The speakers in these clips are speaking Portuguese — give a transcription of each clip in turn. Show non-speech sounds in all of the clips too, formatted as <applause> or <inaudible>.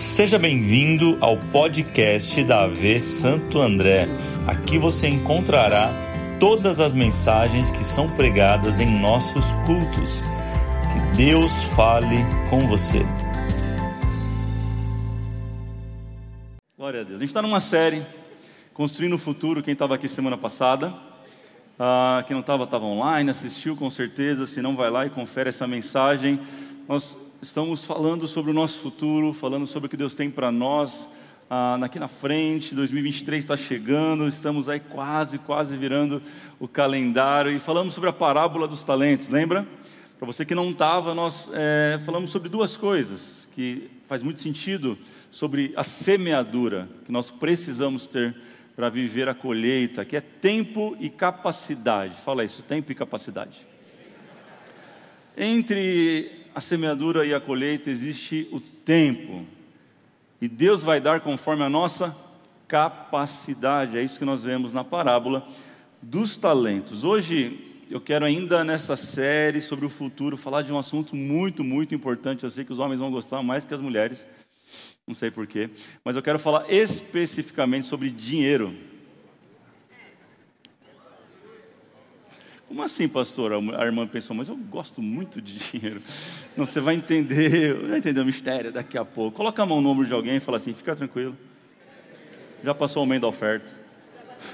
Seja bem-vindo ao podcast da AV Santo André. Aqui você encontrará todas as mensagens que são pregadas em nossos cultos. Que Deus fale com você. Glória a Deus. A gente está numa série, Construindo o Futuro. Quem estava aqui semana passada, ah, quem não estava, estava online, assistiu com certeza. Se não, vai lá e confere essa mensagem. Nós estamos falando sobre o nosso futuro, falando sobre o que Deus tem para nós ah, aqui na frente. 2023 está chegando, estamos aí quase, quase virando o calendário e falamos sobre a parábola dos talentos, lembra? Para você que não estava, nós é, falamos sobre duas coisas que faz muito sentido sobre a semeadura que nós precisamos ter para viver a colheita, que é tempo e capacidade. Fala isso, tempo e capacidade. Entre a semeadura e a colheita existe o tempo. E Deus vai dar conforme a nossa capacidade. É isso que nós vemos na parábola dos talentos. Hoje eu quero ainda nessa série sobre o futuro falar de um assunto muito, muito importante. Eu sei que os homens vão gostar mais que as mulheres. Não sei porquê, mas eu quero falar especificamente sobre dinheiro. Como assim, pastor? A irmã pensou, mas eu gosto muito de dinheiro. <laughs> Não, você vai entender, <laughs> vai entender o mistério daqui a pouco. Coloca a mão no ombro de alguém e fala assim: fica tranquilo. Já passou o momento da oferta.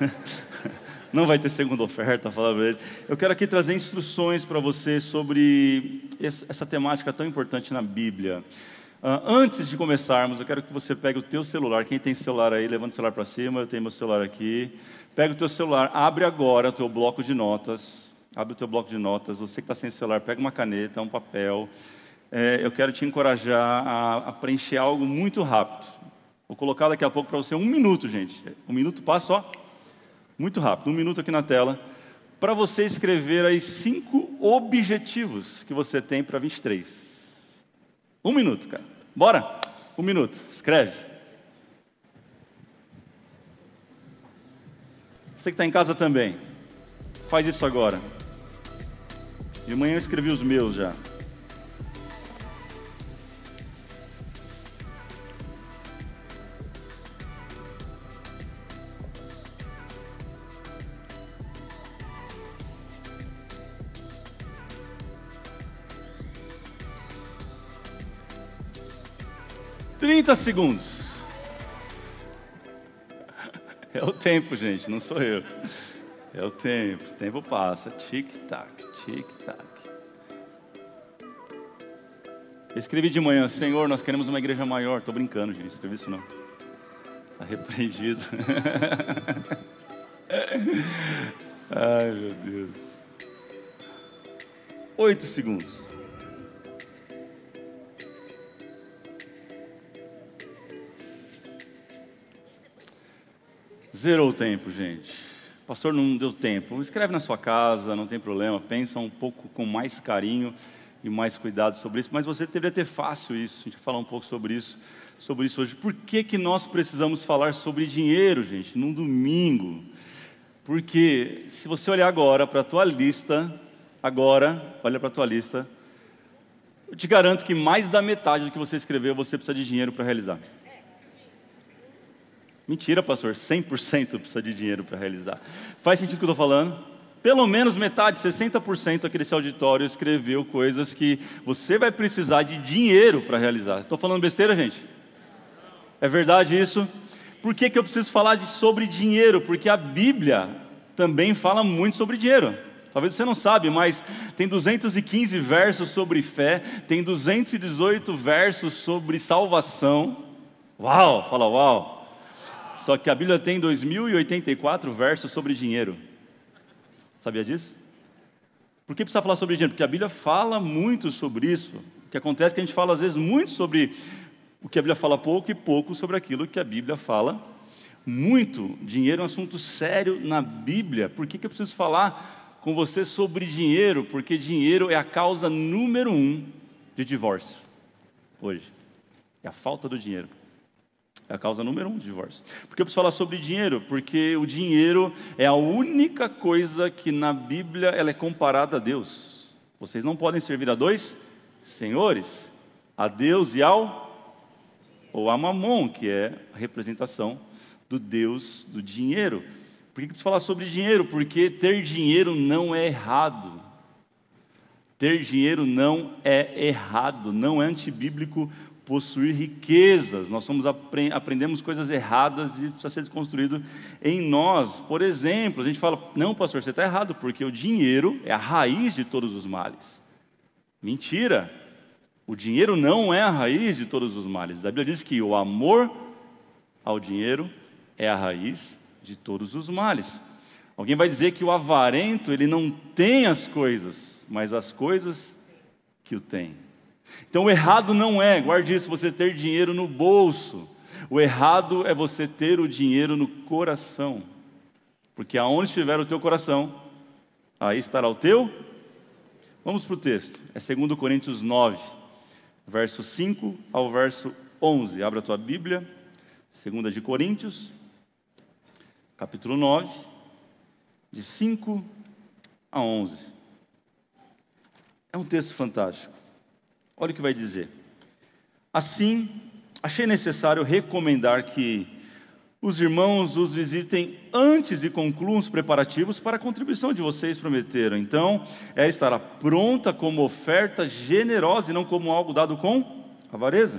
<laughs> Não vai ter segunda oferta, fala para ele. Eu quero aqui trazer instruções para você sobre essa temática tão importante na Bíblia. Uh, antes de começarmos, eu quero que você pegue o teu celular. Quem tem celular aí, levanta o celular para cima. Eu tenho meu celular aqui. Pega o teu celular, abre agora o teu bloco de notas. Abre o teu bloco de notas. Você que está sem celular, pega uma caneta, um papel. É, eu quero te encorajar a, a, preencher algo muito rápido. Vou colocar daqui a pouco para você um minuto, gente. Um minuto passa, ó, muito rápido. Um minuto aqui na tela. Para você escrever aí cinco objetivos que você tem para 23. Um minuto, cara. Bora? Um minuto. Escreve. Você que está em casa também. Faz isso agora. De manhã eu escrevi os meus já. Trinta segundos. <laughs> É o tempo, gente, não sou eu. É o tempo, o tempo passa. Tic-tac, tic-tac. Escrevi de manhã, Senhor, nós queremos uma igreja maior. Estou brincando, gente, escrevi isso não. Está repreendido. <laughs> Ai, meu Deus. Oito segundos. Zerou o tempo, gente. Pastor, não deu tempo. Escreve na sua casa, não tem problema. Pensa um pouco com mais carinho e mais cuidado sobre isso. Mas você deveria ter fácil isso. A gente vai falar um pouco sobre isso, sobre isso hoje. Por que, que nós precisamos falar sobre dinheiro, gente, num domingo? Porque se você olhar agora para a tua lista, agora, olha para a tua lista, eu te garanto que mais da metade do que você escreveu você precisa de dinheiro para realizar. Mentira, pastor, 100% precisa de dinheiro para realizar. Faz sentido o que eu estou falando? Pelo menos metade, 60% aqui desse auditório escreveu coisas que você vai precisar de dinheiro para realizar. Estou falando besteira, gente? É verdade isso? Por que, que eu preciso falar de, sobre dinheiro? Porque a Bíblia também fala muito sobre dinheiro. Talvez você não sabe, mas tem 215 versos sobre fé, tem 218 versos sobre salvação. Uau, fala uau. Só que a Bíblia tem 2084 versos sobre dinheiro. Sabia disso? Por que precisa falar sobre dinheiro? Porque a Bíblia fala muito sobre isso. O que acontece é que a gente fala às vezes muito sobre o que a Bíblia fala pouco e pouco sobre aquilo que a Bíblia fala muito. Dinheiro é um assunto sério na Bíblia. Por que, que eu preciso falar com você sobre dinheiro? Porque dinheiro é a causa número um de divórcio hoje. É a falta do dinheiro. É a causa número um do divórcio. Por que eu preciso falar sobre dinheiro? Porque o dinheiro é a única coisa que na Bíblia ela é comparada a Deus. Vocês não podem servir a dois senhores, a Deus e ao ou a Mamon, que é a representação do Deus do dinheiro. Por que preciso falar sobre dinheiro? Porque ter dinheiro não é errado. Ter dinheiro não é errado, não é antibíblico possuir riquezas. Nós somos aprendemos coisas erradas e precisa ser desconstruído em nós. Por exemplo, a gente fala: "Não, pastor, você está errado, porque o dinheiro é a raiz de todos os males". Mentira. O dinheiro não é a raiz de todos os males. A Bíblia diz que o amor ao dinheiro é a raiz de todos os males. Alguém vai dizer que o avarento, ele não tem as coisas, mas as coisas que o tem. Então o errado não é, guarde isso, você ter dinheiro no bolso. O errado é você ter o dinheiro no coração. Porque aonde estiver o teu coração, aí estará o teu. Vamos para o texto. É 2 Coríntios 9, verso 5 ao verso 11. Abra a tua Bíblia. 2 de Coríntios, capítulo 9, de 5 a 11. É um texto fantástico. Olha o que vai dizer. Assim, achei necessário recomendar que os irmãos os visitem antes e concluam os preparativos para a contribuição de vocês prometeram. Então, é estará pronta como oferta generosa e não como algo dado com avareza.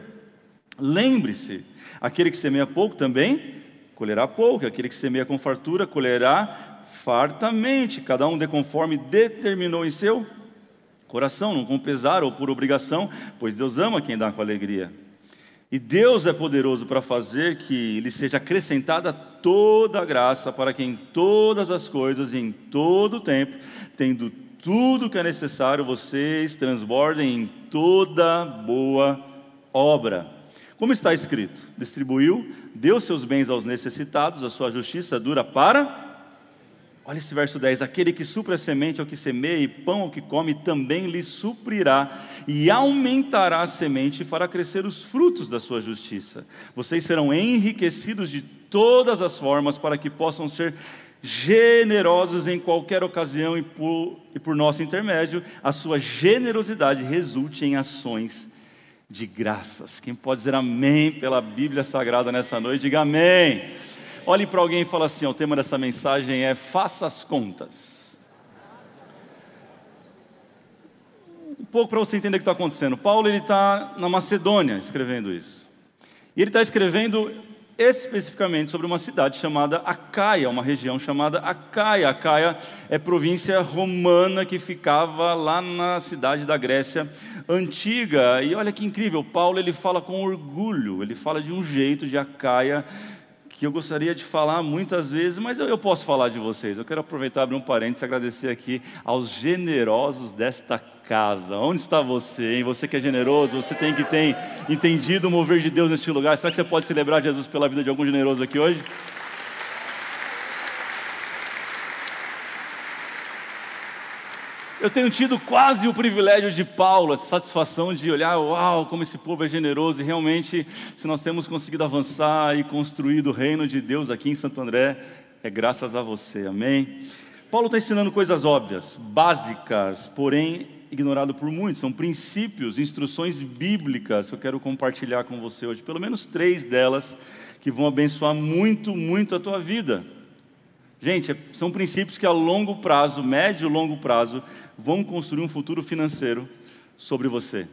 Lembre-se, aquele que semeia pouco também colherá pouco, aquele que semeia com fartura colherá fartamente, cada um de conforme determinou em seu coração, não com pesar ou por obrigação, pois Deus ama quem dá com alegria. E Deus é poderoso para fazer que lhe seja acrescentada toda a graça, para que em todas as coisas e em todo o tempo, tendo tudo que é necessário, vocês transbordem em toda boa obra. Como está escrito: distribuiu, deu seus bens aos necessitados, a sua justiça dura para Olha esse verso 10: Aquele que supra a semente ao que semeia e pão ao que come, também lhe suprirá e aumentará a semente e fará crescer os frutos da sua justiça. Vocês serão enriquecidos de todas as formas para que possam ser generosos em qualquer ocasião e por, e por nosso intermédio, a sua generosidade resulte em ações de graças. Quem pode dizer amém pela Bíblia Sagrada nessa noite, diga amém. Olhe para alguém e fala assim: o tema dessa mensagem é Faça as contas. Um pouco para você entender o que está acontecendo. Paulo ele está na Macedônia escrevendo isso. E ele está escrevendo especificamente sobre uma cidade chamada Acaia, uma região chamada Acaia. Acaia é província romana que ficava lá na cidade da Grécia antiga. E olha que incrível, Paulo ele fala com orgulho, ele fala de um jeito de Acaia que eu gostaria de falar muitas vezes, mas eu, eu posso falar de vocês. Eu quero aproveitar abrir um parênteses e agradecer aqui aos generosos desta casa. Onde está você, hein? Você que é generoso, você tem que ter entendido o mover de Deus neste lugar. Será que você pode celebrar Jesus pela vida de algum generoso aqui hoje? Eu tenho tido quase o privilégio de Paulo, a satisfação de olhar, uau, como esse povo é generoso, e realmente, se nós temos conseguido avançar e construir o reino de Deus aqui em Santo André, é graças a você, amém? Paulo está ensinando coisas óbvias, básicas, porém ignorado por muitos, são princípios, instruções bíblicas que eu quero compartilhar com você hoje, pelo menos três delas que vão abençoar muito, muito a tua vida. Gente, são princípios que a longo prazo, médio e longo prazo, vão construir um futuro financeiro sobre você.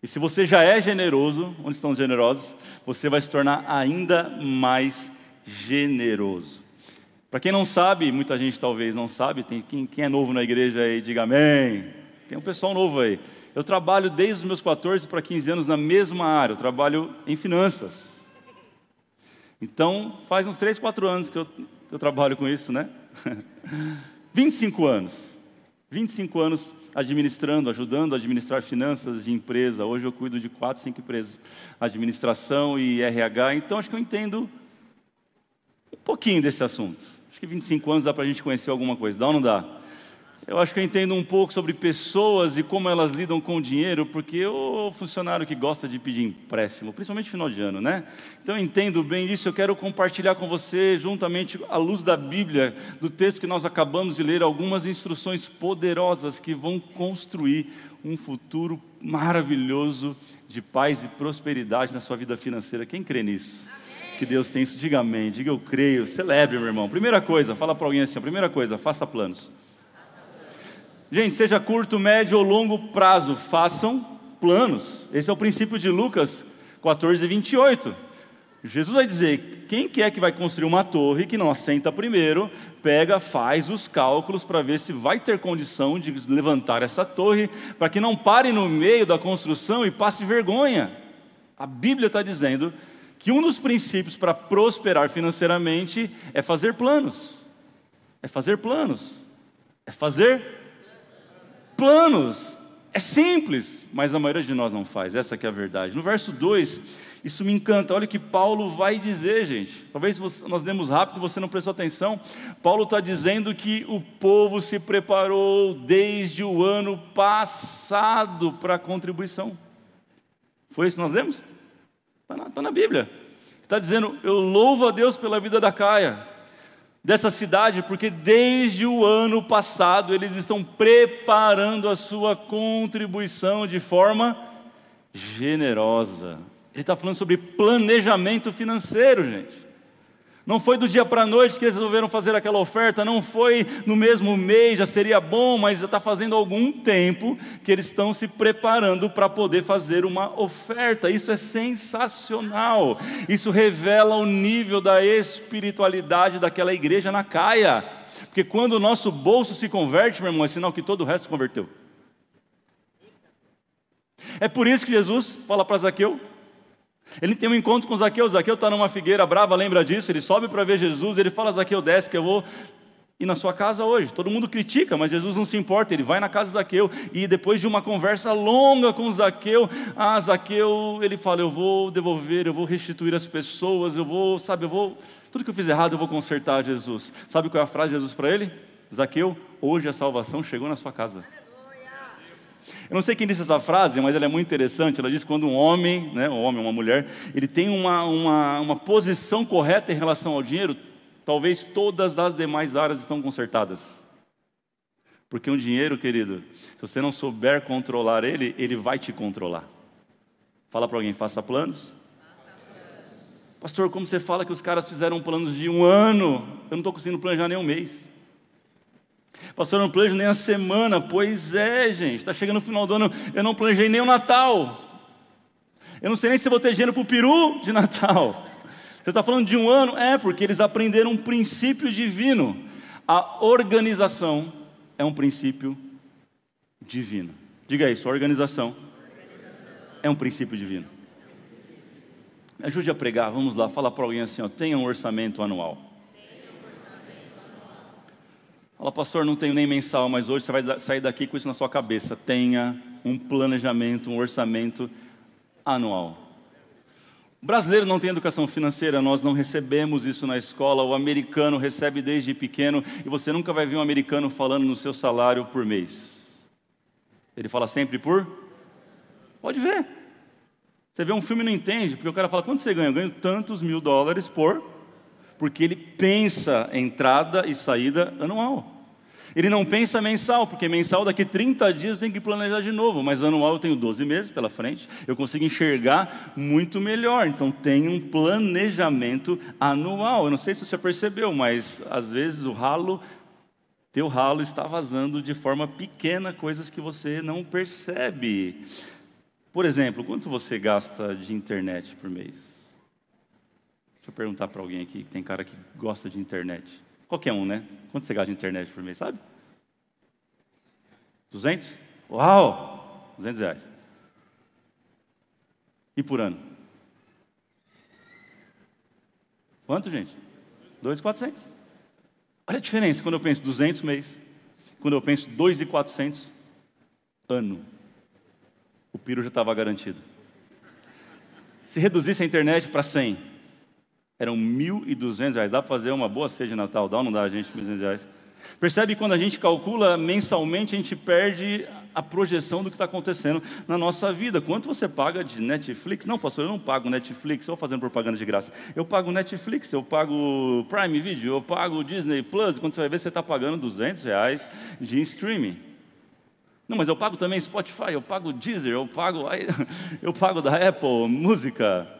E se você já é generoso, onde estão os generosos? Você vai se tornar ainda mais generoso. Para quem não sabe, muita gente talvez não sabe, tem quem, quem é novo na igreja aí, diga amém. Tem um pessoal novo aí. Eu trabalho desde os meus 14 para 15 anos na mesma área, eu trabalho em finanças. Então, faz uns 3, 4 anos que eu eu trabalho com isso, né? <laughs> 25 anos. 25 anos administrando, ajudando a administrar finanças de empresa. Hoje eu cuido de quatro, cinco empresas, administração e RH. Então acho que eu entendo um pouquinho desse assunto. Acho que 25 anos dá para a gente conhecer alguma coisa. Dá ou não dá? Eu acho que eu entendo um pouco sobre pessoas e como elas lidam com o dinheiro, porque o funcionário que gosta de pedir empréstimo, principalmente no final de ano, né? Então eu entendo bem isso, eu quero compartilhar com você, juntamente à luz da Bíblia, do texto que nós acabamos de ler, algumas instruções poderosas que vão construir um futuro maravilhoso de paz e prosperidade na sua vida financeira. Quem crê nisso? Amém. Que Deus tem isso. Diga amém, diga eu creio. Celebre, meu irmão. Primeira coisa, fala para alguém assim: primeira coisa, faça planos. Gente, seja curto, médio ou longo prazo, façam planos. Esse é o princípio de Lucas 14, 28. Jesus vai dizer: quem que é que vai construir uma torre que não assenta primeiro, pega, faz os cálculos para ver se vai ter condição de levantar essa torre, para que não pare no meio da construção e passe vergonha. A Bíblia está dizendo que um dos princípios para prosperar financeiramente é fazer planos. É fazer planos. É fazer planos. É simples, mas a maioria de nós não faz, essa é a verdade. No verso 2, isso me encanta. Olha o que Paulo vai dizer, gente. Talvez nós demos rápido, você não prestou atenção. Paulo está dizendo que o povo se preparou desde o ano passado para a contribuição. Foi isso que nós lemos? Está na, tá na Bíblia. Está dizendo: Eu louvo a Deus pela vida da Caia, dessa cidade, porque desde o ano passado eles estão preparando a sua contribuição de forma generosa. Ele está falando sobre planejamento financeiro, gente. Não foi do dia para a noite que eles resolveram fazer aquela oferta, não foi no mesmo mês, já seria bom, mas já está fazendo algum tempo que eles estão se preparando para poder fazer uma oferta. Isso é sensacional. Isso revela o nível da espiritualidade daquela igreja na caia. Porque quando o nosso bolso se converte, meu irmão, é sinal que todo o resto converteu. É por isso que Jesus fala para Zaqueu: ele tem um encontro com Zaqueu, Zaqueu está numa figueira brava, lembra disso? Ele sobe para ver Jesus, ele fala: Zaqueu, desce que eu vou ir na sua casa hoje. Todo mundo critica, mas Jesus não se importa, ele vai na casa de Zaqueu. E depois de uma conversa longa com Zaqueu, ah, Zaqueu, ele fala: Eu vou devolver, eu vou restituir as pessoas, eu vou, sabe, eu vou. Tudo que eu fiz errado eu vou consertar, Jesus. Sabe qual é a frase de Jesus para ele? Zaqueu, hoje a salvação chegou na sua casa. Eu não sei quem disse essa frase, mas ela é muito interessante. Ela diz que quando um homem, né, um homem, uma mulher, ele tem uma, uma, uma posição correta em relação ao dinheiro, talvez todas as demais áreas estão consertadas. Porque um dinheiro, querido, se você não souber controlar ele, ele vai te controlar. Fala para alguém, faça planos. Pastor, como você fala que os caras fizeram planos de um ano? Eu não estou conseguindo planejar nem um mês. Pastor, eu não planejo nem a semana. Pois é, gente, está chegando o final do ano, eu não planejei nem o Natal. Eu não sei nem se vou ter dinheiro para o peru de Natal. Você está falando de um ano? É, porque eles aprenderam um princípio divino. A organização é um princípio divino. Diga isso, a organização, organização. é um princípio divino. Me ajude a pregar, vamos lá, fala para alguém assim, ó, tenha um orçamento anual. Fala, pastor, não tenho nem mensal, mas hoje você vai sair daqui com isso na sua cabeça. Tenha um planejamento, um orçamento anual. O brasileiro não tem educação financeira, nós não recebemos isso na escola. O americano recebe desde pequeno e você nunca vai ver um americano falando no seu salário por mês. Ele fala sempre por? Pode ver. Você vê um filme e não entende, porque o cara fala: quanto você ganha? Eu ganho tantos mil dólares por porque ele pensa entrada e saída anual. Ele não pensa mensal, porque mensal daqui 30 dias tem que planejar de novo, mas anual eu tenho 12 meses pela frente, eu consigo enxergar muito melhor. Então tem um planejamento anual. Eu não sei se você percebeu, mas às vezes o ralo, teu ralo está vazando de forma pequena, coisas que você não percebe. Por exemplo, quanto você gasta de internet por mês? Deixa eu perguntar para alguém aqui, que tem cara que gosta de internet. Qualquer um, né? Quanto você gasta de internet por mês, sabe? 200? Uau! 200 reais. E por ano? Quanto, gente? 2,400. Olha a diferença quando eu penso 200 mês, quando eu penso 2,400 ano. O piro já estava garantido. Se reduzisse a internet para 100, eram 1.200 reais. Dá para fazer uma boa ceia de Natal? Dá ou não dá, gente? 1.200 reais. Percebe quando a gente calcula mensalmente, a gente perde a projeção do que está acontecendo na nossa vida. Quanto você paga de Netflix? Não, pastor, eu não pago Netflix, eu vou fazendo propaganda de graça. Eu pago Netflix, eu pago Prime Video, eu pago Disney Plus. Quando você vai ver, você está pagando 200 reais de streaming. Não, mas eu pago também Spotify, eu pago Deezer, eu pago, <laughs> eu pago da Apple, música.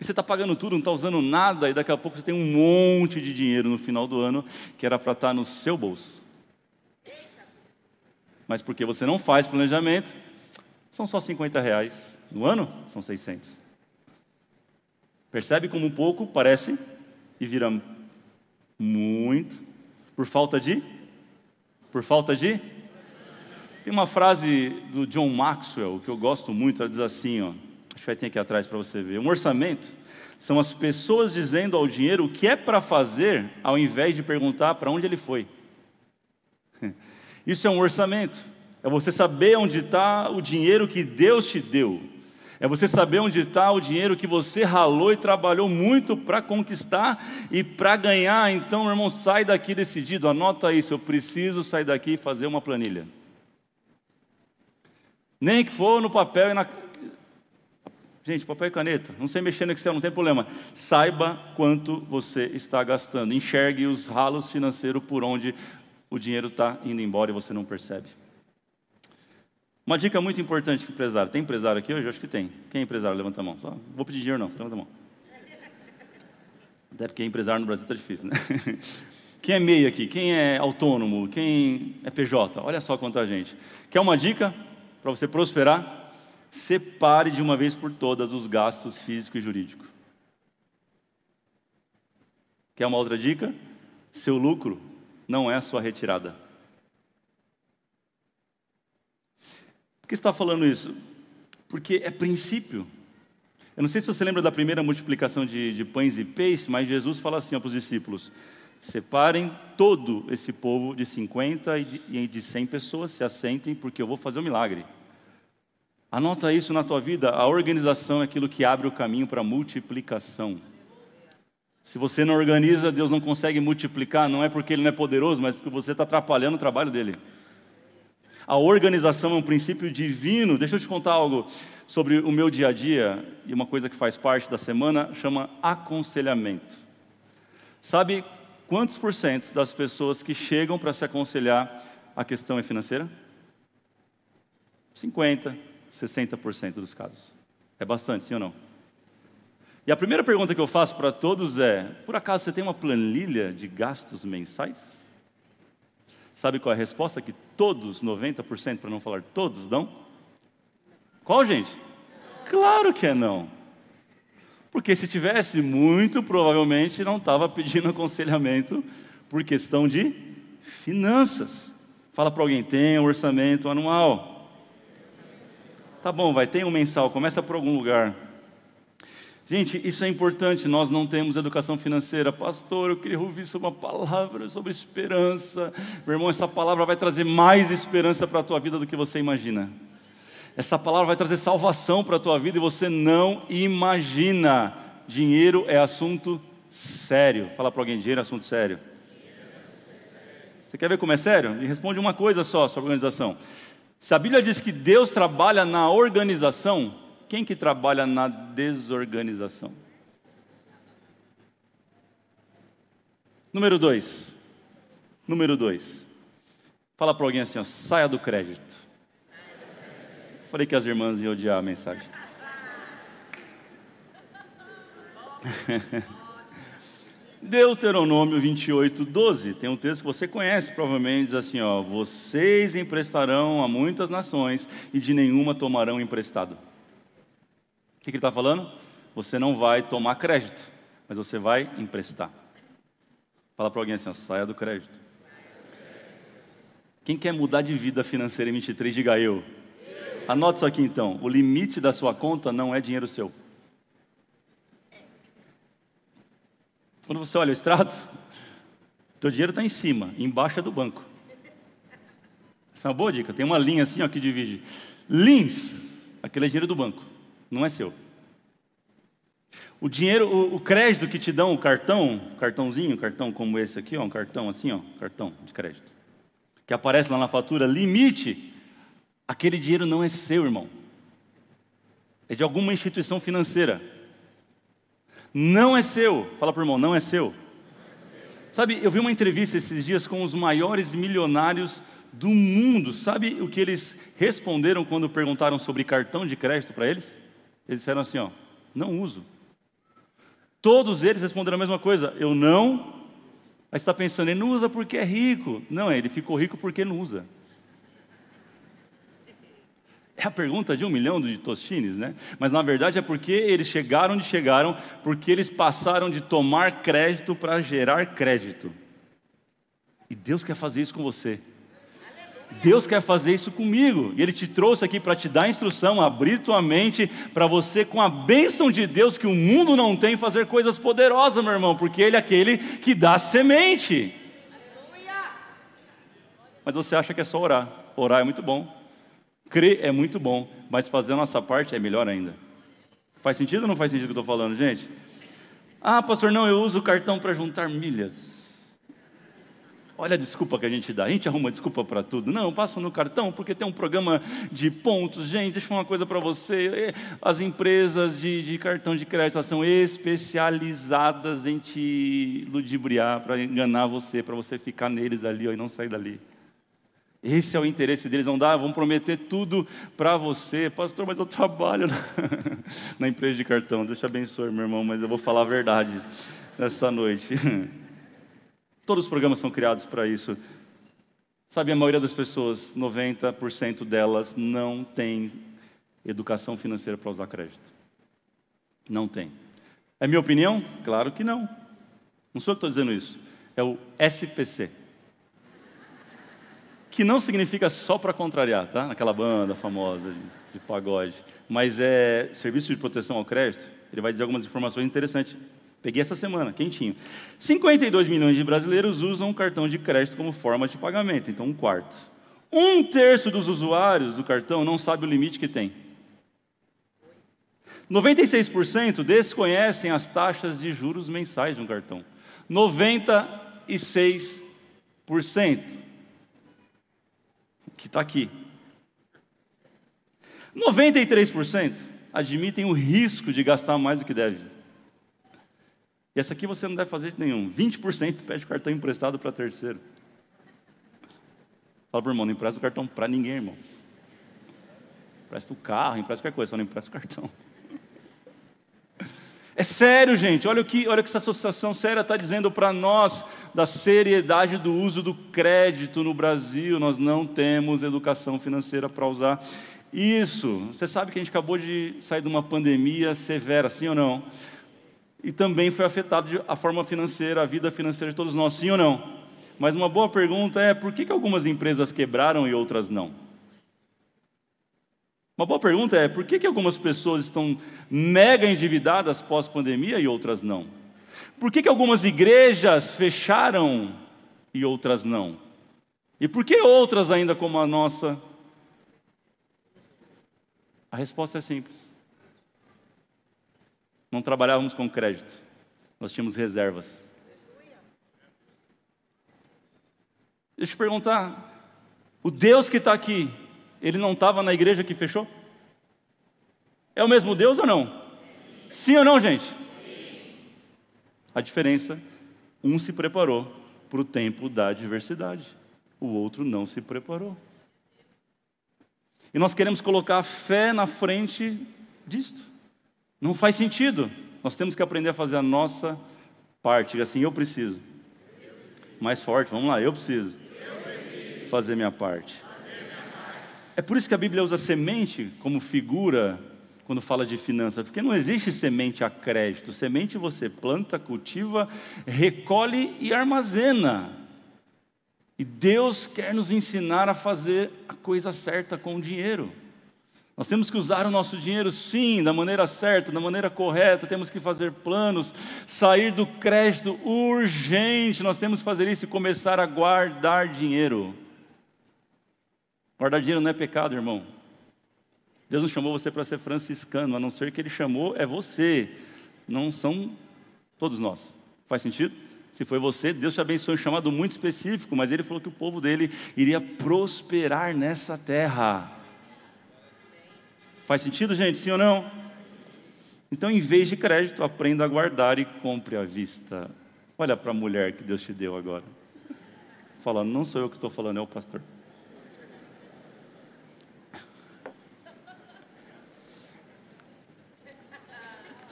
E você está pagando tudo, não está usando nada, e daqui a pouco você tem um monte de dinheiro no final do ano que era para estar tá no seu bolso. Mas porque você não faz planejamento, são só 50 reais. No ano, são 600. Percebe como um pouco parece e vira muito por falta de? Por falta de? Tem uma frase do John Maxwell que eu gosto muito, ela diz assim, ó, acho ter aqui atrás para você ver. Um orçamento são as pessoas dizendo ao dinheiro o que é para fazer, ao invés de perguntar para onde ele foi. <laughs> Isso é um orçamento. É você saber onde está o dinheiro que Deus te deu. É você saber onde está o dinheiro que você ralou e trabalhou muito para conquistar e para ganhar. Então, meu irmão, sai daqui decidido, anota isso. Eu preciso sair daqui e fazer uma planilha. Nem que for no papel e na. Gente, papel e caneta, não sei mexer no Excel, não tem problema. Saiba quanto você está gastando. Enxergue os ralos financeiros por onde o dinheiro está indo embora e você não percebe. Uma dica muito importante para empresário. Tem empresário aqui hoje? Acho que tem. Quem é empresário? Levanta a mão. Só, vou pedir dinheiro não, levanta a mão. Até porque empresário no Brasil está difícil, né? <laughs> Quem é MEI aqui? Quem é autônomo? Quem é PJ? Olha só quanta gente. Quer uma dica para você prosperar? Separe de uma vez por todas os gastos físico e jurídico. Quer uma outra dica? Seu lucro não é a sua retirada. Por que está falando isso? Porque é princípio. Eu não sei se você lembra da primeira multiplicação de, de pães e peixes, mas Jesus fala assim para os discípulos: separem todo esse povo de 50 e de, e de 100 pessoas, se assentem, porque eu vou fazer um milagre. Anota isso na tua vida: a organização é aquilo que abre o caminho para a multiplicação. Se você não organiza, Deus não consegue multiplicar, não é porque Ele não é poderoso, mas porque você está atrapalhando o trabalho dele. A organização é um princípio divino. Deixa eu te contar algo sobre o meu dia a dia e uma coisa que faz parte da semana chama aconselhamento. Sabe quantos por cento das pessoas que chegam para se aconselhar a questão é financeira? 50, 60% dos casos. É bastante, sim ou não? E a primeira pergunta que eu faço para todos é: por acaso você tem uma planilha de gastos mensais? Sabe qual é a resposta que todos, 90%, para não falar todos, dão? Qual, gente? Claro que é não. Porque se tivesse, muito provavelmente não estava pedindo <laughs> aconselhamento por questão de finanças. Fala para alguém, tem um orçamento anual. Tá bom, vai, tem um mensal, começa por algum lugar. Gente, isso é importante, nós não temos educação financeira. Pastor, eu queria ouvir uma palavra sobre esperança. Meu irmão, essa palavra vai trazer mais esperança para a tua vida do que você imagina. Essa palavra vai trazer salvação para a tua vida e você não imagina. Dinheiro é assunto sério. Fala para alguém, dinheiro é assunto sério. Você quer ver como é sério? Me responde uma coisa só sobre organização. Se a Bíblia diz que Deus trabalha na organização, quem que trabalha na desorganização? Número dois. Número dois. Fala para alguém assim, ó, saia do crédito. Falei que as irmãs iam odiar a mensagem. <laughs> Deuteronômio 28, 12, tem um texto que você conhece, provavelmente diz assim: ó, vocês emprestarão a muitas nações e de nenhuma tomarão emprestado que, que ele está falando? Você não vai tomar crédito, mas você vai emprestar. Fala para alguém assim, ó, saia do crédito. Quem quer mudar de vida financeira em 23, diga eu. Anote isso aqui então. O limite da sua conta não é dinheiro seu. Quando você olha o extrato, teu dinheiro está em cima, embaixo é do banco. Essa é uma boa dica. Tem uma linha assim ó, que divide. Lins, aquele é dinheiro do banco não é seu. O dinheiro, o, o crédito que te dão, o cartão, cartãozinho, cartão como esse aqui, ó, um cartão assim, ó, cartão de crédito, que aparece lá na fatura, limite, aquele dinheiro não é seu, irmão. É de alguma instituição financeira. Não é seu. Fala para o irmão, não é seu. Sabe, eu vi uma entrevista esses dias com os maiores milionários do mundo. Sabe o que eles responderam quando perguntaram sobre cartão de crédito para eles? Eles disseram assim: ó, não uso. Todos eles responderam a mesma coisa: eu não. Aí está pensando, ele não usa porque é rico. Não, ele ficou rico porque não usa. É a pergunta de um milhão de tostines, né? Mas na verdade é porque eles chegaram onde chegaram, porque eles passaram de tomar crédito para gerar crédito. E Deus quer fazer isso com você. Deus quer fazer isso comigo. E Ele te trouxe aqui para te dar instrução, abrir tua mente para você, com a bênção de Deus que o mundo não tem, fazer coisas poderosas, meu irmão, porque Ele é aquele que dá semente. Mas você acha que é só orar. Orar é muito bom. Crer é muito bom. Mas fazer a nossa parte é melhor ainda. Faz sentido ou não faz sentido o que eu estou falando, gente? Ah, pastor, não, eu uso o cartão para juntar milhas. Olha a desculpa que a gente dá. A gente arruma desculpa para tudo. Não, eu passo no cartão porque tem um programa de pontos. Gente, deixa eu falar uma coisa para você. As empresas de, de, cartão de crédito são especializadas em te ludibriar, para enganar você, para você ficar neles ali ó, e não sair dali. Esse é o interesse deles. Vão dar, vão prometer tudo para você. Pastor, mas eu trabalho na, <laughs> na empresa de cartão. Deus te abençoe, meu irmão, mas eu vou falar a verdade nessa noite. <laughs> Todos os programas são criados para isso. Sabe, a maioria das pessoas, 90% delas, não tem educação financeira para usar crédito. Não tem. É minha opinião? Claro que não. Não sou eu que estou dizendo isso. É o SPC. Que não significa só para contrariar, tá? Aquela banda famosa de, de pagode. Mas é Serviço de Proteção ao Crédito. Ele vai dizer algumas informações interessantes. Peguei essa semana, quentinho. 52 milhões de brasileiros usam o cartão de crédito como forma de pagamento, então um quarto. Um terço dos usuários do cartão não sabe o limite que tem. 96% desconhecem as taxas de juros mensais de um cartão. 96%. Que está aqui. 93% admitem o risco de gastar mais do que deve. E essa aqui você não deve fazer nenhum. 20% pede cartão emprestado para terceiro. Fala para o irmão, não empresta o cartão para ninguém, irmão. Empresta o carro, empresta qualquer coisa, só não empresta o cartão. É sério, gente. Olha o que, olha o que essa associação séria está dizendo para nós da seriedade do uso do crédito no Brasil. Nós não temos educação financeira para usar isso. Você sabe que a gente acabou de sair de uma pandemia severa, sim ou não? e também foi afetado a forma financeira, a vida financeira de todos nós, sim ou não? Mas uma boa pergunta é: por que, que algumas empresas quebraram e outras não? Uma boa pergunta é: por que, que algumas pessoas estão mega endividadas pós-pandemia e outras não? Por que, que algumas igrejas fecharam e outras não? E por que outras, ainda como a nossa? A resposta é simples. Não trabalhávamos com crédito, nós tínhamos reservas. Deixa eu te perguntar: o Deus que está aqui, ele não estava na igreja que fechou? É o mesmo Deus ou não? Sim, Sim ou não, gente? Sim. A diferença: um se preparou para o tempo da adversidade, o outro não se preparou. E nós queremos colocar a fé na frente disto. Não faz sentido. Nós temos que aprender a fazer a nossa parte. Assim, eu preciso. Mais forte, vamos lá, eu preciso. Fazer minha parte. É por isso que a Bíblia usa semente como figura quando fala de finanças, porque não existe semente a crédito. Semente você planta, cultiva, recolhe e armazena. E Deus quer nos ensinar a fazer a coisa certa com o dinheiro. Nós temos que usar o nosso dinheiro, sim, da maneira certa, da maneira correta, temos que fazer planos, sair do crédito urgente, nós temos que fazer isso e começar a guardar dinheiro. Guardar dinheiro não é pecado, irmão. Deus não chamou você para ser franciscano, a não ser que Ele chamou é você, não são todos nós. Faz sentido? Se foi você, Deus te abençoou em um chamado muito específico, mas Ele falou que o povo dele iria prosperar nessa terra. Faz sentido, gente? Sim ou não? Então, em vez de crédito, aprenda a guardar e compre à vista. Olha para a mulher que Deus te deu agora. Falando, não sou eu que estou falando, é o pastor.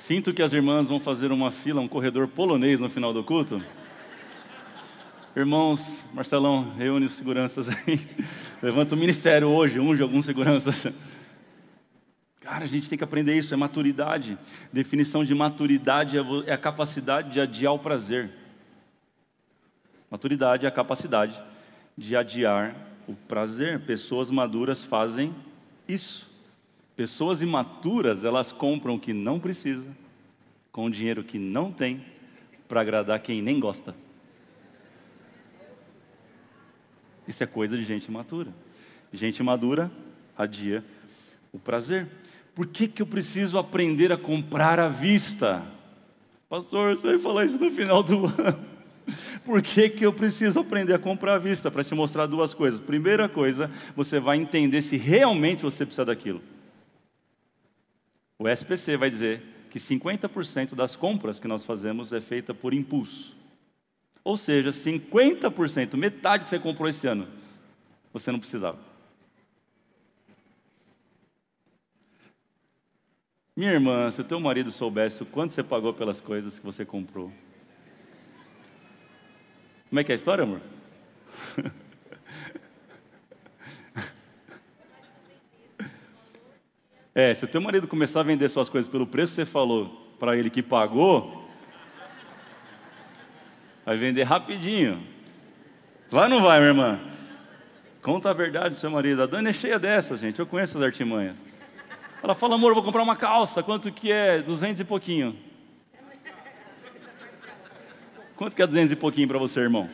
Sinto que as irmãs vão fazer uma fila, um corredor polonês no final do culto. Irmãos, Marcelão, reúne os seguranças aí. <laughs> Levanta o ministério hoje, unge alguns seguranças. Cara, a gente tem que aprender isso, é maturidade. Definição de maturidade é a capacidade de adiar o prazer. Maturidade é a capacidade de adiar o prazer. Pessoas maduras fazem isso. Pessoas imaturas, elas compram o que não precisa, com o dinheiro que não tem, para agradar quem nem gosta. Isso é coisa de gente matura. Gente madura adia o prazer. Por que, que eu preciso aprender a comprar à vista? Pastor, você vai falar isso no final do <laughs> ano. Por que, que eu preciso aprender a comprar à vista? Para te mostrar duas coisas. Primeira coisa, você vai entender se realmente você precisa daquilo. O SPC vai dizer que 50% das compras que nós fazemos é feita por impulso. Ou seja, 50%, metade que você comprou esse ano, você não precisava. Minha irmã, se o teu marido soubesse o quanto você pagou pelas coisas que você comprou. Como é que é a história, amor? É, se o teu marido começar a vender suas coisas pelo preço que você falou para ele que pagou, vai vender rapidinho. Vai ou não vai, minha irmã? Conta a verdade do seu marido. A Dani é cheia dessas, gente. Eu conheço as artimanhas. Ela fala, amor, eu vou comprar uma calça. Quanto que é? Duzentos e pouquinho. Quanto que é duzentos e pouquinho para você, irmão?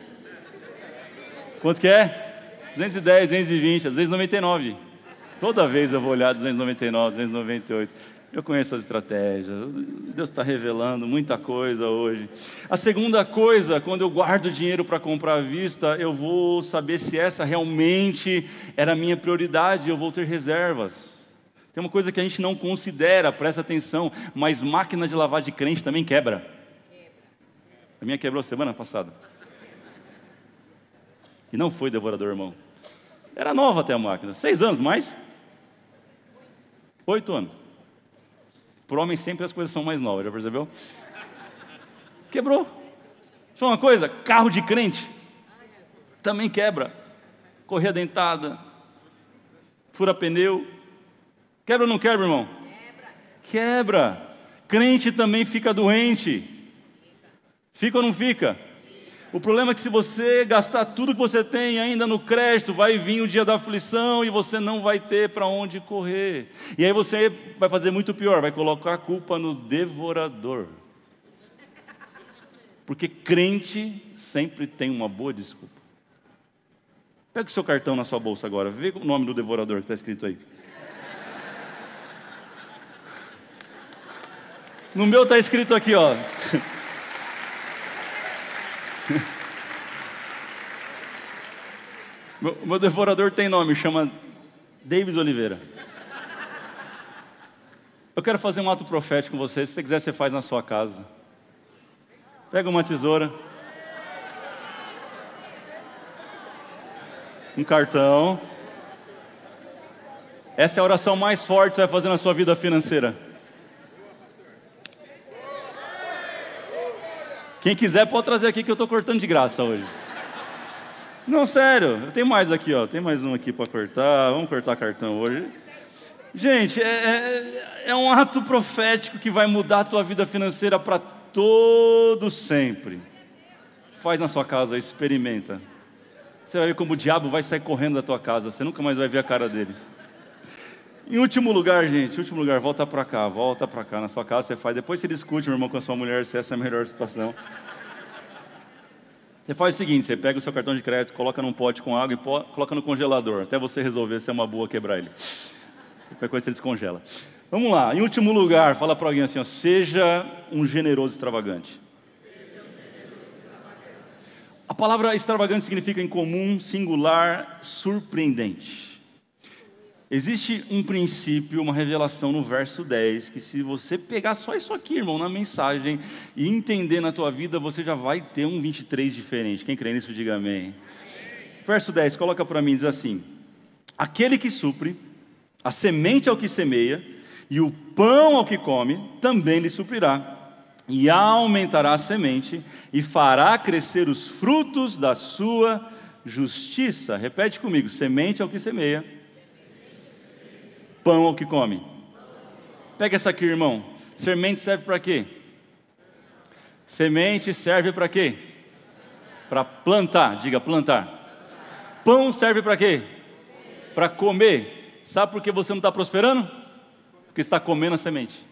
Quanto que é? 210, 220, às vezes 99. Toda vez eu vou olhar 299, 298. Eu conheço as estratégias. Deus está revelando muita coisa hoje. A segunda coisa, quando eu guardo dinheiro para comprar à vista, eu vou saber se essa realmente era a minha prioridade. Eu vou ter reservas. Tem uma coisa que a gente não considera, presta atenção, mas máquina de lavar de crente também quebra. A minha quebrou semana passada. E não foi devorador, irmão. Era nova até a máquina. Seis anos mais? Oito anos. Por homem sempre as coisas são mais novas, já percebeu? Quebrou. Só uma coisa, carro de crente também quebra. Correia dentada, fura pneu, Quebra ou não quebra, irmão? Quebra. Quebra. Crente também fica doente. Fica ou não fica? O problema é que se você gastar tudo que você tem ainda no crédito, vai vir o dia da aflição e você não vai ter para onde correr. E aí você vai fazer muito pior, vai colocar a culpa no devorador. Porque crente sempre tem uma boa desculpa. Pega o seu cartão na sua bolsa agora, vê o nome do devorador que está escrito aí. No meu está escrito aqui, ó. <laughs> <laughs> meu, meu devorador tem nome, chama Davis Oliveira. Eu quero fazer um ato profético com você. Se você quiser, você faz na sua casa. Pega uma tesoura. Um cartão. Essa é a oração mais forte que você vai fazer na sua vida financeira. Quem quiser pode trazer aqui que eu estou cortando de graça hoje. Não, sério, tem mais aqui, ó. Tem mais um aqui para cortar. Vamos cortar cartão hoje. Gente, é, é, é, um ato profético que vai mudar a tua vida financeira para todo sempre. Faz na sua casa, experimenta. Você vai ver como o diabo vai sair correndo da tua casa. Você nunca mais vai ver a cara dele. Em último lugar, gente, último lugar, volta para cá, volta para cá na sua casa, você faz. Depois você discute, meu irmão, com a sua mulher se essa é a melhor situação. Você faz o seguinte: você pega o seu cartão de crédito, coloca num pote com água e coloca no congelador, até você resolver se é uma boa quebrar ele. Qualquer coisa você descongela. Vamos lá, em último lugar, fala para alguém assim: ó, seja um generoso extravagante. A palavra extravagante significa incomum, singular, surpreendente. Existe um princípio, uma revelação no verso 10, que se você pegar só isso aqui, irmão, na mensagem, e entender na tua vida, você já vai ter um 23 diferente. Quem crê nisso, diga amém. Verso 10, coloca para mim, diz assim: Aquele que supre, a semente ao que semeia, e o pão ao que come também lhe suprirá, e aumentará a semente, e fará crescer os frutos da sua justiça. Repete comigo: semente ao que semeia, pão ao que come. Pega essa aqui, irmão. Semente serve para quê? Semente serve para quê? Para plantar, diga plantar. Pão serve para quê? Para comer. Sabe por que você não está prosperando? Porque está comendo a semente.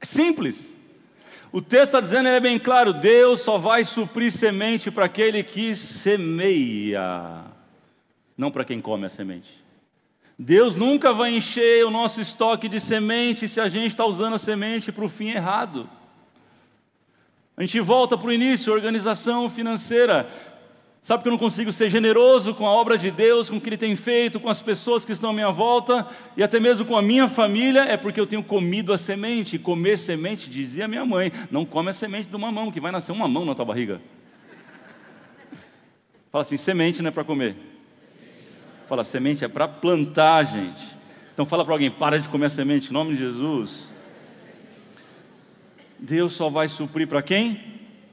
É simples. O texto está dizendo, é bem claro: Deus só vai suprir semente para aquele que semeia, não para quem come a semente. Deus nunca vai encher o nosso estoque de semente se a gente está usando a semente para o fim errado. A gente volta para o início, organização financeira. Sabe que eu não consigo ser generoso com a obra de Deus, com o que Ele tem feito, com as pessoas que estão à minha volta e até mesmo com a minha família, é porque eu tenho comido a semente. Comer semente, dizia minha mãe, não come a semente do mamão, que vai nascer um mamão na tua barriga. Fala assim: semente não é para comer. Fala, semente é para plantar, gente. Então fala para alguém: para de comer a semente, em nome de Jesus. Deus só vai suprir para quem?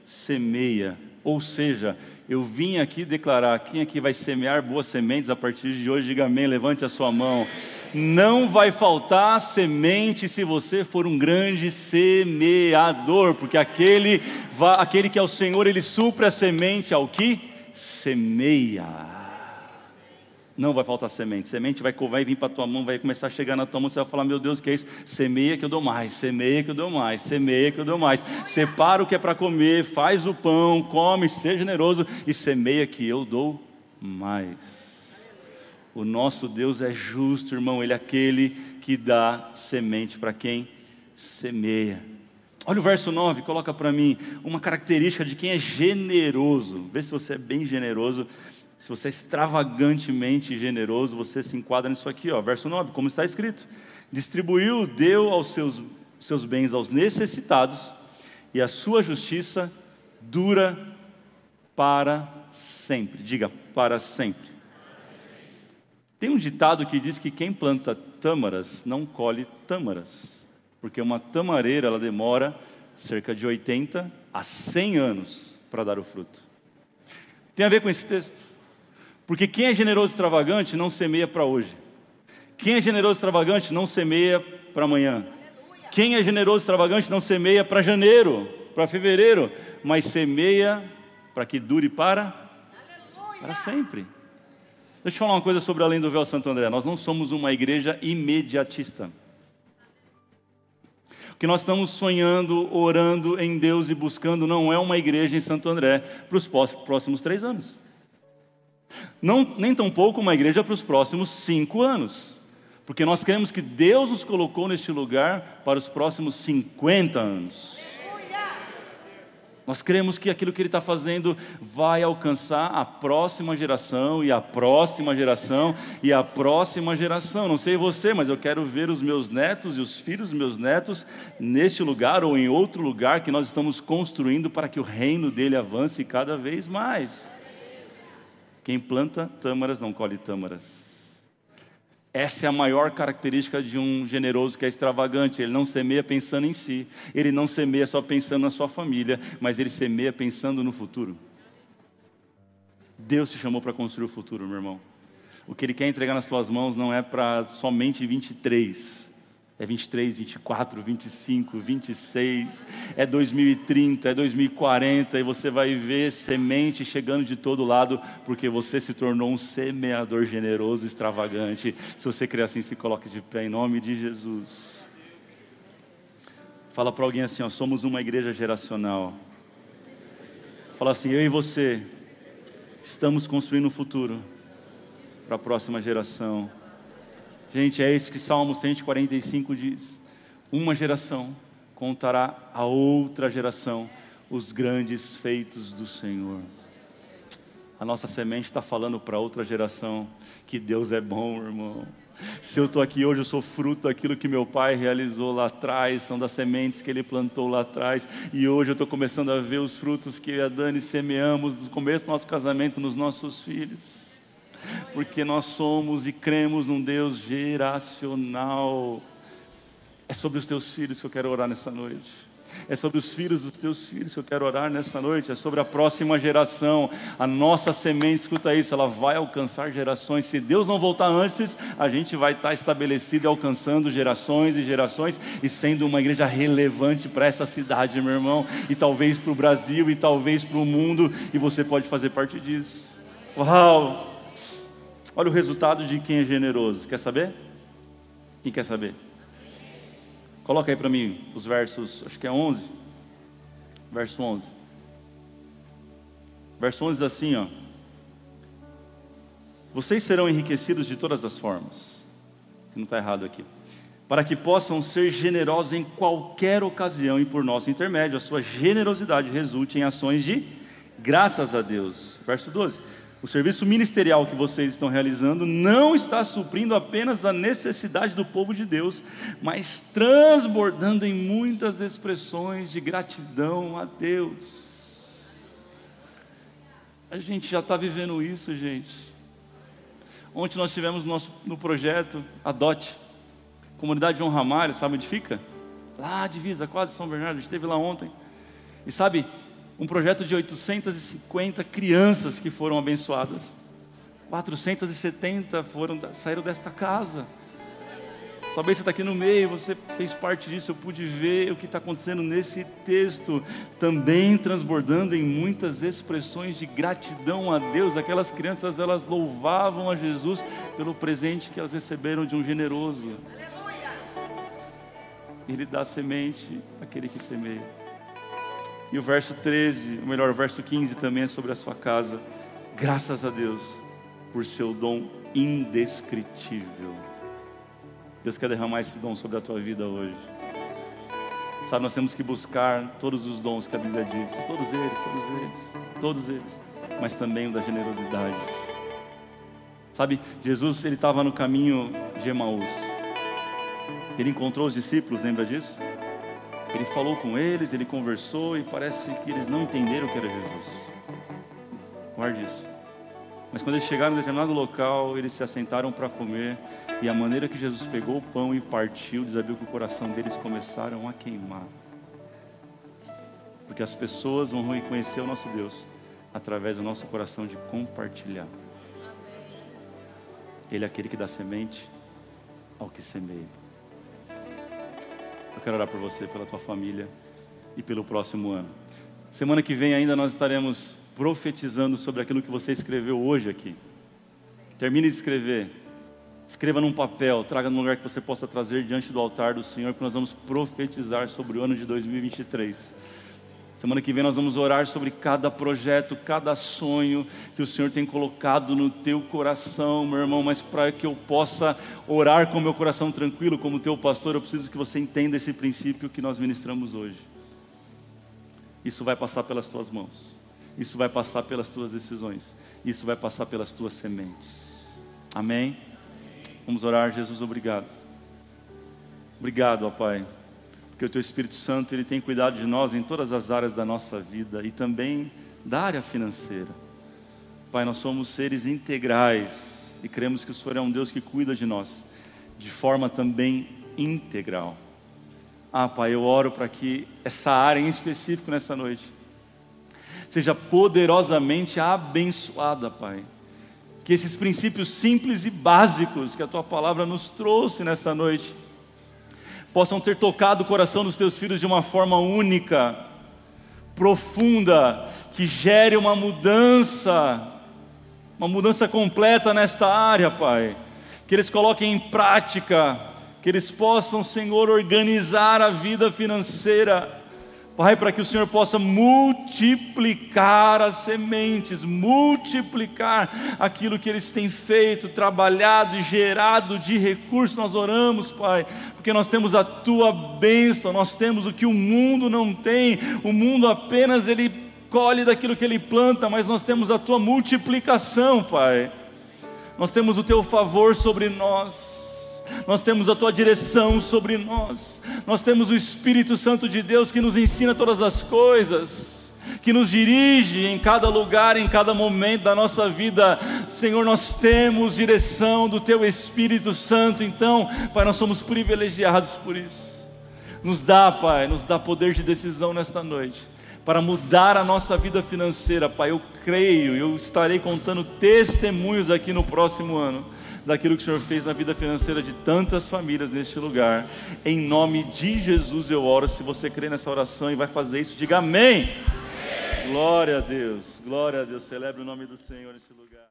Semeia. Ou seja, eu vim aqui declarar: quem aqui vai semear boas sementes a partir de hoje? Diga amém, levante a sua mão. Não vai faltar semente se você for um grande semeador, porque aquele, aquele que é o Senhor, ele supre a semente ao que semeia. Não vai faltar semente. Semente vai, vai vir para tua mão, vai começar a chegar na tua mão. Você vai falar: Meu Deus, o que é isso? Semeia que eu dou mais, semeia que eu dou mais, semeia que eu dou mais. Separa o que é para comer, faz o pão, come, seja generoso e semeia que eu dou mais. O nosso Deus é justo, irmão. Ele é aquele que dá semente para quem semeia. Olha o verso 9, coloca para mim uma característica de quem é generoso. Vê se você é bem generoso se você é extravagantemente generoso, você se enquadra nisso aqui, ó, verso 9, como está escrito: Distribuiu, deu aos seus, seus bens aos necessitados, e a sua justiça dura para sempre. Diga, para sempre. Tem um ditado que diz que quem planta tâmaras não colhe tâmaras, porque uma tamareira ela demora cerca de 80 a 100 anos para dar o fruto. Tem a ver com esse texto? Porque quem é generoso e extravagante não semeia para hoje. Quem é generoso e extravagante não semeia para amanhã. Quem é generoso e extravagante não semeia para janeiro, para fevereiro, mas semeia para que dure para para sempre. Deixa eu te falar uma coisa sobre além do véu Santo André. Nós não somos uma igreja imediatista. O que nós estamos sonhando, orando em Deus e buscando não é uma igreja em Santo André para os próximos três anos. Não, nem tampouco uma igreja para os próximos cinco anos, porque nós cremos que Deus nos colocou neste lugar para os próximos 50 anos. Nós cremos que aquilo que Ele está fazendo vai alcançar a próxima geração, e a próxima geração, e a próxima geração. Não sei você, mas eu quero ver os meus netos e os filhos dos meus netos neste lugar ou em outro lugar que nós estamos construindo para que o reino dele avance cada vez mais. Quem planta tâmaras não colhe tâmaras. Essa é a maior característica de um generoso que é extravagante. Ele não semeia pensando em si, ele não semeia só pensando na sua família, mas ele semeia pensando no futuro. Deus te chamou para construir o futuro, meu irmão. O que Ele quer entregar nas suas mãos não é para somente 23, é 23, 24, 25, 26, é 2030, é 2040, e você vai ver semente chegando de todo lado, porque você se tornou um semeador generoso, extravagante. Se você crer assim, se coloque de pé em nome de Jesus. Fala para alguém assim: ó, somos uma igreja geracional. Fala assim: eu e você estamos construindo um futuro para a próxima geração. Gente, é isso que Salmo 145 diz. Uma geração contará a outra geração os grandes feitos do Senhor. A nossa semente está falando para outra geração que Deus é bom, irmão. Se eu estou aqui hoje, eu sou fruto daquilo que meu pai realizou lá atrás, são das sementes que ele plantou lá atrás, e hoje eu estou começando a ver os frutos que eu e a Dani semeamos no começo do nosso casamento nos nossos filhos. Porque nós somos e cremos num Deus geracional. É sobre os teus filhos que eu quero orar nessa noite. É sobre os filhos dos teus filhos que eu quero orar nessa noite. É sobre a próxima geração. A nossa semente, escuta isso, ela vai alcançar gerações. Se Deus não voltar antes, a gente vai estar estabelecido e alcançando gerações e gerações e sendo uma igreja relevante para essa cidade, meu irmão. E talvez para o Brasil e talvez para o mundo. E você pode fazer parte disso. Uau! Olha o resultado de quem é generoso. Quer saber? Quem quer saber? Coloca aí para mim os versos, acho que é 11. Verso 11. Verso 11 diz assim, ó. Vocês serão enriquecidos de todas as formas. Se não está errado aqui. Para que possam ser generosos em qualquer ocasião e por nosso intermédio, a sua generosidade resulte em ações de graças a Deus. Verso 12 o serviço ministerial que vocês estão realizando não está suprindo apenas a necessidade do povo de Deus, mas transbordando em muitas expressões de gratidão a Deus. A gente já está vivendo isso, gente. Ontem nós tivemos nosso, no projeto Adote, comunidade João Ramalho, sabe onde fica? Lá, divisa, quase São Bernardo, a gente esteve lá ontem. E sabe, um projeto de 850 crianças que foram abençoadas. 470 foram, saíram desta casa. Talvez você está aqui no meio, você fez parte disso, eu pude ver o que está acontecendo nesse texto, também transbordando em muitas expressões de gratidão a Deus. Aquelas crianças, elas louvavam a Jesus pelo presente que elas receberam de um generoso. Ele dá semente àquele que semeia. E o verso 13, ou melhor, o verso 15 também é sobre a sua casa. Graças a Deus por seu dom indescritível. Deus quer derramar esse dom sobre a tua vida hoje. Sabe, nós temos que buscar todos os dons que a Bíblia diz, todos eles, todos eles, todos eles, mas também o da generosidade. Sabe, Jesus ele estava no caminho de Emaús. Ele encontrou os discípulos, lembra disso? Ele falou com eles, ele conversou e parece que eles não entenderam que era Jesus. Guarde isso. Mas quando eles chegaram em determinado local, eles se assentaram para comer e a maneira que Jesus pegou o pão e partiu, desabiu que o coração deles começaram a queimar. Porque as pessoas vão reconhecer o nosso Deus através do nosso coração de compartilhar. Ele é aquele que dá semente ao que semeia. Eu quero orar por você, pela tua família e pelo próximo ano. Semana que vem ainda nós estaremos profetizando sobre aquilo que você escreveu hoje aqui. Termine de escrever. Escreva num papel, traga num lugar que você possa trazer diante do altar do Senhor, que nós vamos profetizar sobre o ano de 2023. Semana que vem nós vamos orar sobre cada projeto, cada sonho que o Senhor tem colocado no teu coração, meu irmão. Mas para que eu possa orar com meu coração tranquilo, como teu pastor, eu preciso que você entenda esse princípio que nós ministramos hoje. Isso vai passar pelas tuas mãos, isso vai passar pelas tuas decisões, isso vai passar pelas tuas sementes. Amém? Vamos orar, Jesus, obrigado. Obrigado, ó Pai porque o Teu Espírito Santo ele tem cuidado de nós em todas as áreas da nossa vida e também da área financeira. Pai, nós somos seres integrais e cremos que o Senhor é um Deus que cuida de nós de forma também integral. Ah, Pai, eu oro para que essa área em específico nessa noite seja poderosamente abençoada, Pai. Que esses princípios simples e básicos que a tua palavra nos trouxe nessa noite possam ter tocado o coração dos teus filhos de uma forma única, profunda, que gere uma mudança, uma mudança completa nesta área, Pai. Que eles coloquem em prática, que eles possam, Senhor, organizar a vida financeira Pai, para que o Senhor possa multiplicar as sementes, multiplicar aquilo que eles têm feito, trabalhado e gerado de recursos, nós oramos, Pai, porque nós temos a tua bênção, nós temos o que o mundo não tem, o mundo apenas ele colhe daquilo que ele planta, mas nós temos a tua multiplicação, Pai, nós temos o teu favor sobre nós nós temos a tua direção sobre nós, nós temos o Espírito Santo de Deus que nos ensina todas as coisas. que nos dirige em cada lugar, em cada momento da nossa vida. Senhor, nós temos direção do Teu Espírito Santo, então, Pai, nós somos privilegiados por isso. Nos dá, Pai, nos dá poder de decisão nesta noite, para mudar a nossa vida financeira, Pai. Eu creio, eu estarei contando testemunhos aqui no próximo ano daquilo que o Senhor fez na vida financeira de tantas famílias neste lugar. Em nome de Jesus eu oro. Se você crê nessa oração e vai fazer isso, diga amém. amém. Glória a Deus, glória a Deus. Celebre o nome do Senhor nesse lugar.